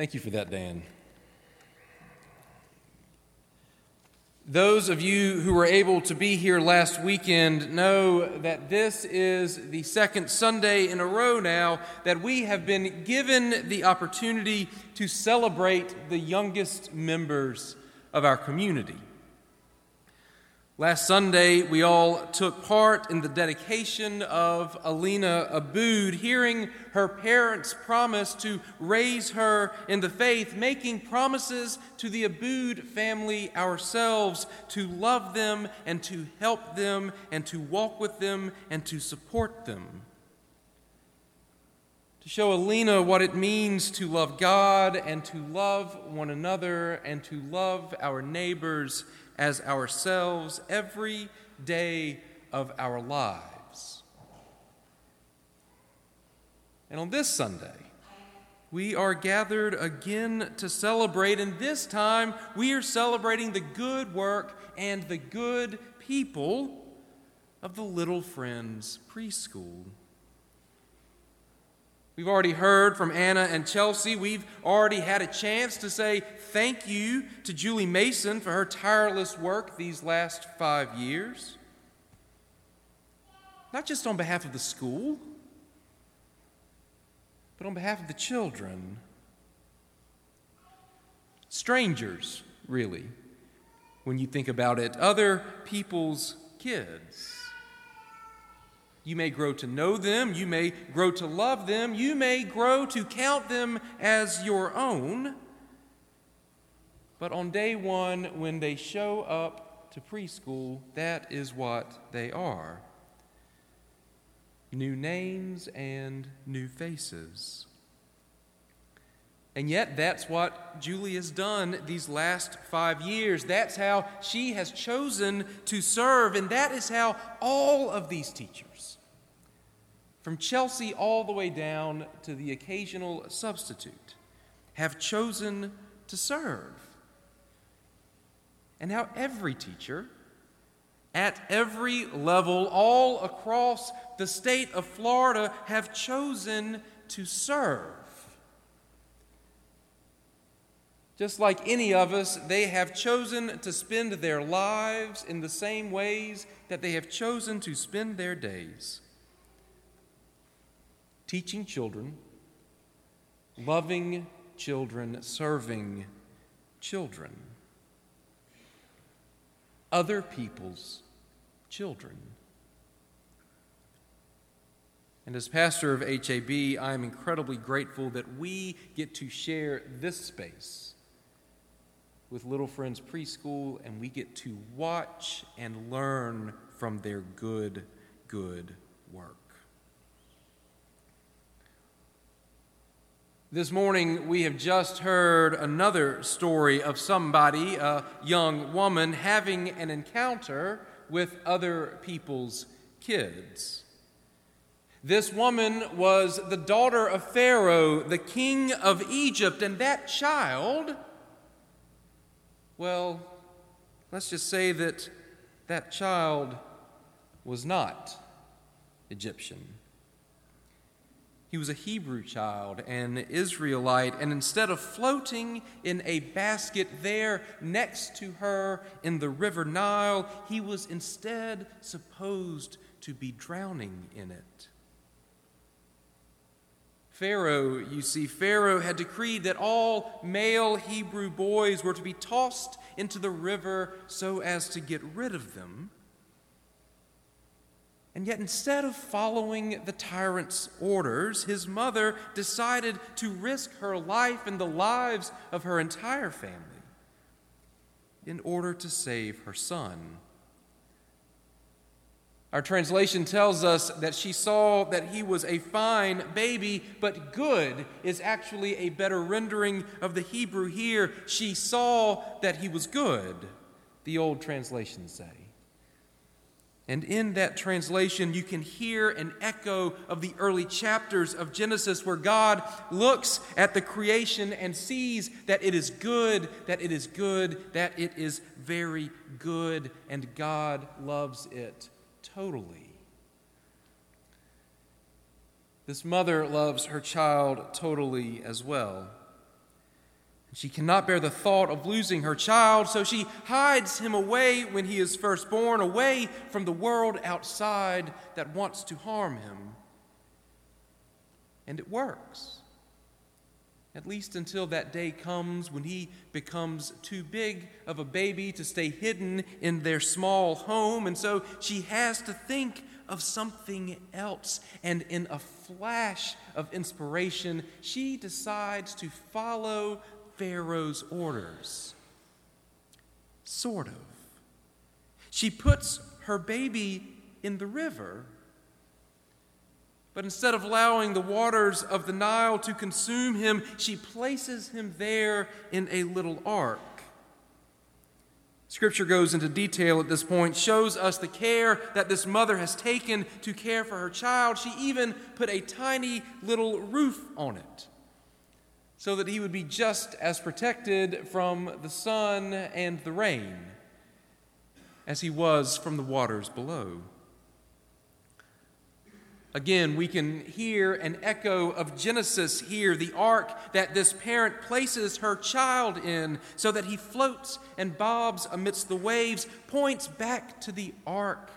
Thank you for that, Dan. Those of you who were able to be here last weekend know that this is the second Sunday in a row now that we have been given the opportunity to celebrate the youngest members of our community. Last Sunday, we all took part in the dedication of Alina Abood, hearing her parents promise to raise her in the faith, making promises to the Abood family ourselves to love them and to help them and to walk with them and to support them. To show Alina what it means to love God and to love one another and to love our neighbors as ourselves every day of our lives. And on this Sunday, we are gathered again to celebrate, and this time we are celebrating the good work and the good people of the Little Friends Preschool. We've already heard from Anna and Chelsea. We've already had a chance to say thank you to Julie Mason for her tireless work these last five years. Not just on behalf of the school, but on behalf of the children. Strangers, really, when you think about it, other people's kids. You may grow to know them, you may grow to love them, you may grow to count them as your own. But on day one, when they show up to preschool, that is what they are new names and new faces. And yet, that's what Julie has done these last five years. That's how she has chosen to serve, and that is how all of these teachers, from Chelsea all the way down to the occasional substitute, have chosen to serve. And how every teacher, at every level, all across the state of Florida, have chosen to serve. Just like any of us, they have chosen to spend their lives in the same ways that they have chosen to spend their days teaching children, loving children, serving children, other people's children. And as pastor of HAB, I am incredibly grateful that we get to share this space with Little Friends Preschool, and we get to watch and learn from their good, good work. This morning, we have just heard another story of somebody, a young woman, having an encounter with other people's kids. This woman was the daughter of Pharaoh, the king of Egypt, and that child well, let's just say that that child was not Egyptian. He was a Hebrew child, an Israelite, and instead of floating in a basket there next to her in the river Nile, he was instead supposed to be drowning in it. Pharaoh, you see, Pharaoh had decreed that all male Hebrew boys were to be tossed into the river so as to get rid of them. And yet, instead of following the tyrant's orders, his mother decided to risk her life and the lives of her entire family in order to save her son. Our translation tells us that she saw that he was a fine baby, but good is actually a better rendering of the Hebrew here. She saw that he was good, the old translations say. And in that translation, you can hear an echo of the early chapters of Genesis where God looks at the creation and sees that it is good, that it is good, that it is very good, and God loves it totally. This mother loves her child totally as well. She cannot bear the thought of losing her child, so she hides him away when he is first born, away from the world outside that wants to harm him. And it works. At least until that day comes when he becomes too big of a baby to stay hidden in their small home. And so she has to think of something else. And in a flash of inspiration, she decides to follow Pharaoh's orders. Sort of. She puts her baby in the river. But instead of allowing the waters of the Nile to consume him, she places him there in a little ark. Scripture goes into detail at this point, shows us the care that this mother has taken to care for her child. She even put a tiny little roof on it so that he would be just as protected from the sun and the rain as he was from the waters below. Again, we can hear an echo of Genesis here, the ark that this parent places her child in so that he floats and bobs amidst the waves, points back to the ark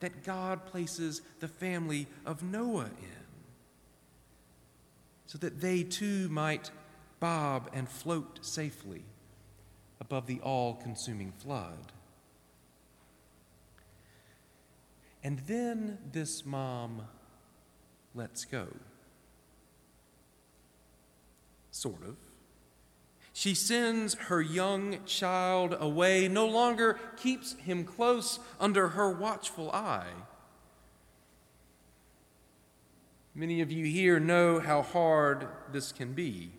that God places the family of Noah in, so that they too might bob and float safely above the all consuming flood. And then this mom lets go. Sort of. She sends her young child away, no longer keeps him close under her watchful eye. Many of you here know how hard this can be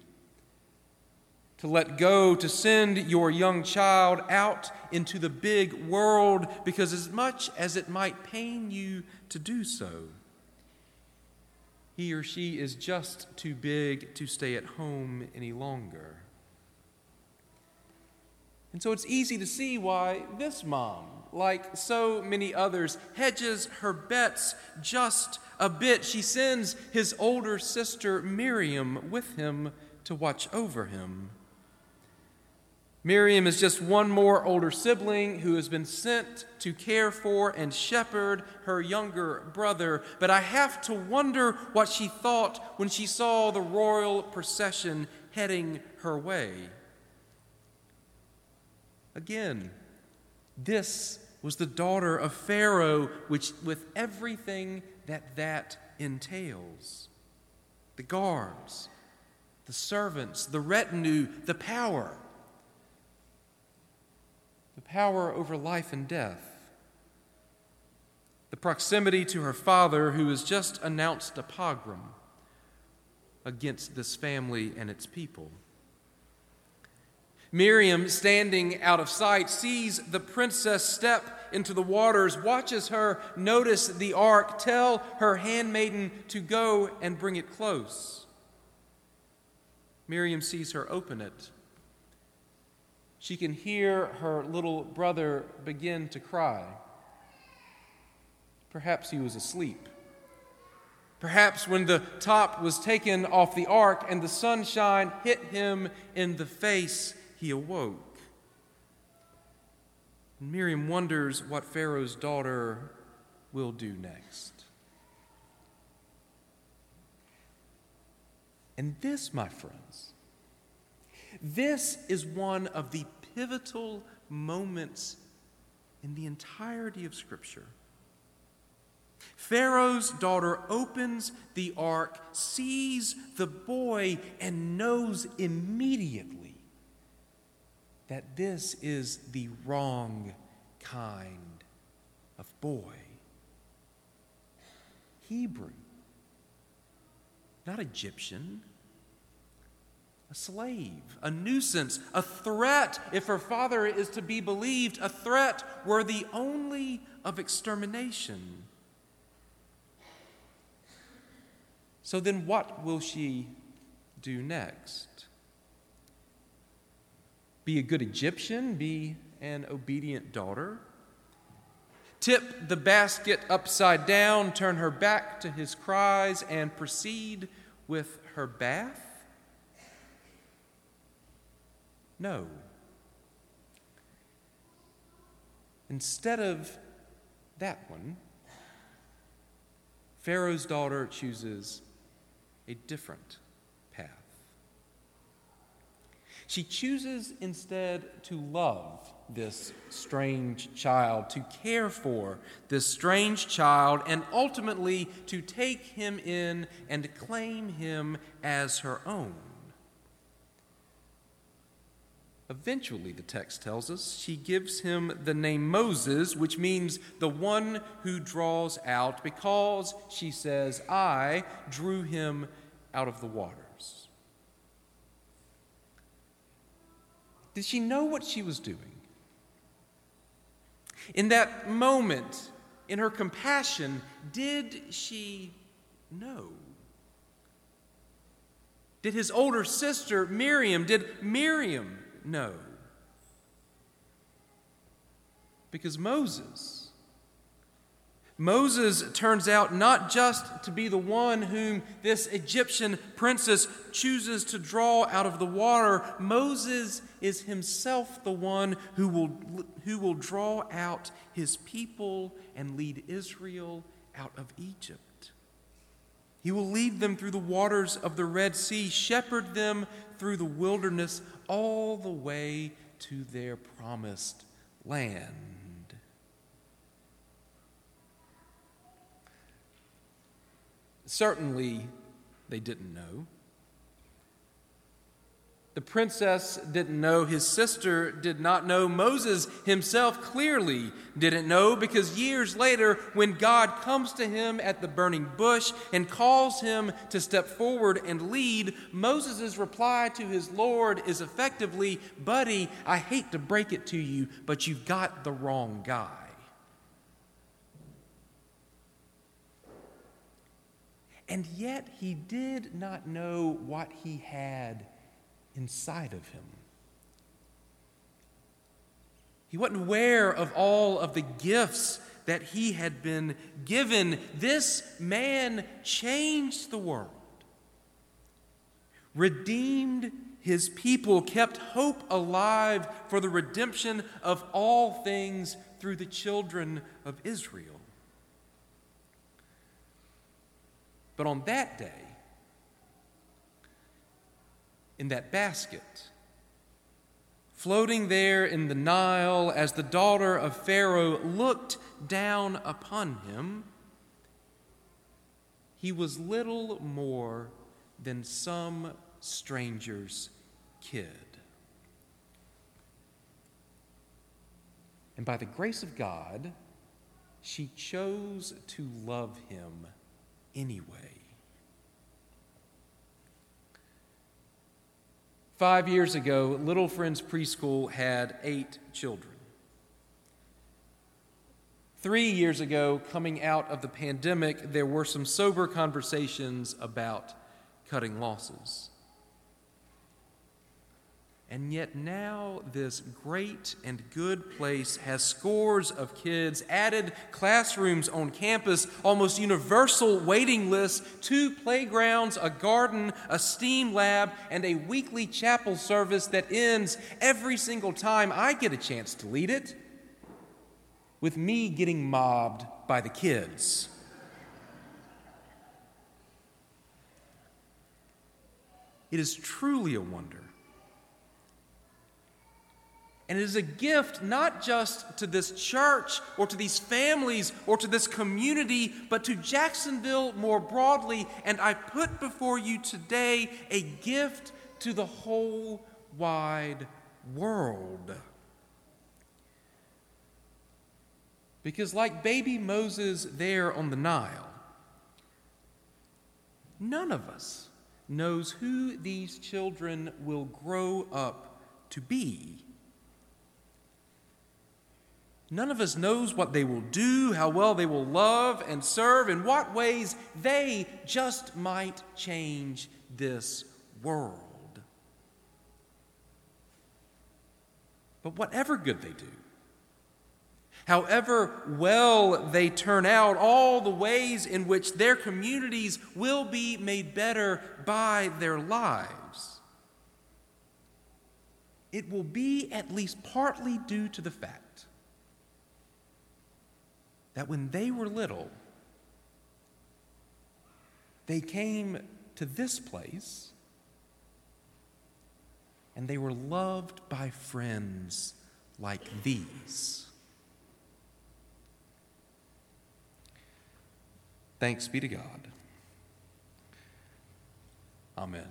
to let go, to send your young child out into the big world, because as much as it might pain you to do so, he or she is just too big to stay at home any longer. And so it's easy to see why this mom, like so many others, hedges her bets just a bit. She sends his older sister Miriam with him to watch over him. Miriam is just one more older sibling who has been sent to care for and shepherd her younger brother. But I have to wonder what she thought when she saw the royal procession heading her way. Again, this was the daughter of Pharaoh, which, with everything that that entails the guards, the servants, the retinue, the power the power over life and death, the proximity to her father, who has just announced a pogrom against this family and its people. Miriam, standing out of sight, sees the princess step into the waters, watches her notice the ark, tell her handmaiden to go and bring it close. Miriam sees her open it she can hear her little brother begin to cry. Perhaps he was asleep. Perhaps when the top was taken off the ark and the sunshine hit him in the face, he awoke. And Miriam wonders what Pharaoh's daughter will do next. And this, my friends, this is one of the pivotal moments in the entirety of Scripture. Pharaoh's daughter opens the ark, sees the boy, and knows immediately that this is the wrong kind of boy. Hebrew, not Egyptian a slave, a nuisance, a threat, if her father is to be believed, a threat worthy only of extermination. So then, what will she do next? Be a good Egyptian? Be an obedient daughter? Tip the basket upside down, turn her back to his cries, and proceed with her bath? No. Instead of that one, Pharaoh's daughter chooses a different path. She chooses instead to love this strange child, to care for this strange child, and ultimately to take him in and claim him as her own. Eventually, the text tells us, she gives him the name Moses, which means the one who draws out, because she says, I drew him out of the waters. Did she know what she was doing? In that moment, in her compassion, did she know? Did his older sister, Miriam, did Miriam know? Because Moses, Moses turns out not just to be the one whom this Egyptian princess chooses to draw out of the water, Moses is himself the one who will, who will draw out his people and lead Israel out of Egypt. He will lead them through the waters of the Red Sea, shepherd them through the wilderness all the way to their promised land. Certainly, they didn't know. The princess didn't know. His sister did not know. Moses himself clearly didn't know because years later, when God comes to him at the burning bush and calls him to step forward and lead, Moses' reply to his Lord is effectively, Buddy, I hate to break it to you, but you've got the wrong guy. And yet he did not know what he had inside of him. He wasn't aware of all of the gifts that he had been given. This man changed the world, redeemed his people, kept hope alive for the redemption of all things through the children of Israel. But on that day, in that basket, floating there in the Nile as the daughter of Pharaoh looked down upon him, he was little more than some stranger's kid. And by the grace of God, she chose to love him anyway. Five years ago, Little Friends Preschool had eight children. Three years ago, coming out of the pandemic, there were some sober conversations about cutting losses. And yet now, this great and good place has scores of kids, added classrooms on campus, almost universal waiting lists, two playgrounds, a garden, a STEAM lab, and a weekly chapel service that ends every single time I get a chance to lead it with me getting mobbed by the kids. It is truly a wonder and it is a gift not just to this church or to these families or to this community, but to Jacksonville more broadly. And I put before you today a gift to the whole wide world. Because, like baby Moses there on the Nile, none of us knows who these children will grow up to be. None of us knows what they will do, how well they will love and serve, in what ways they just might change this world. But whatever good they do, however well they turn out, all the ways in which their communities will be made better by their lives, it will be at least partly due to the fact that when they were little, they came to this place and they were loved by friends like these. Thanks be to God. Amen.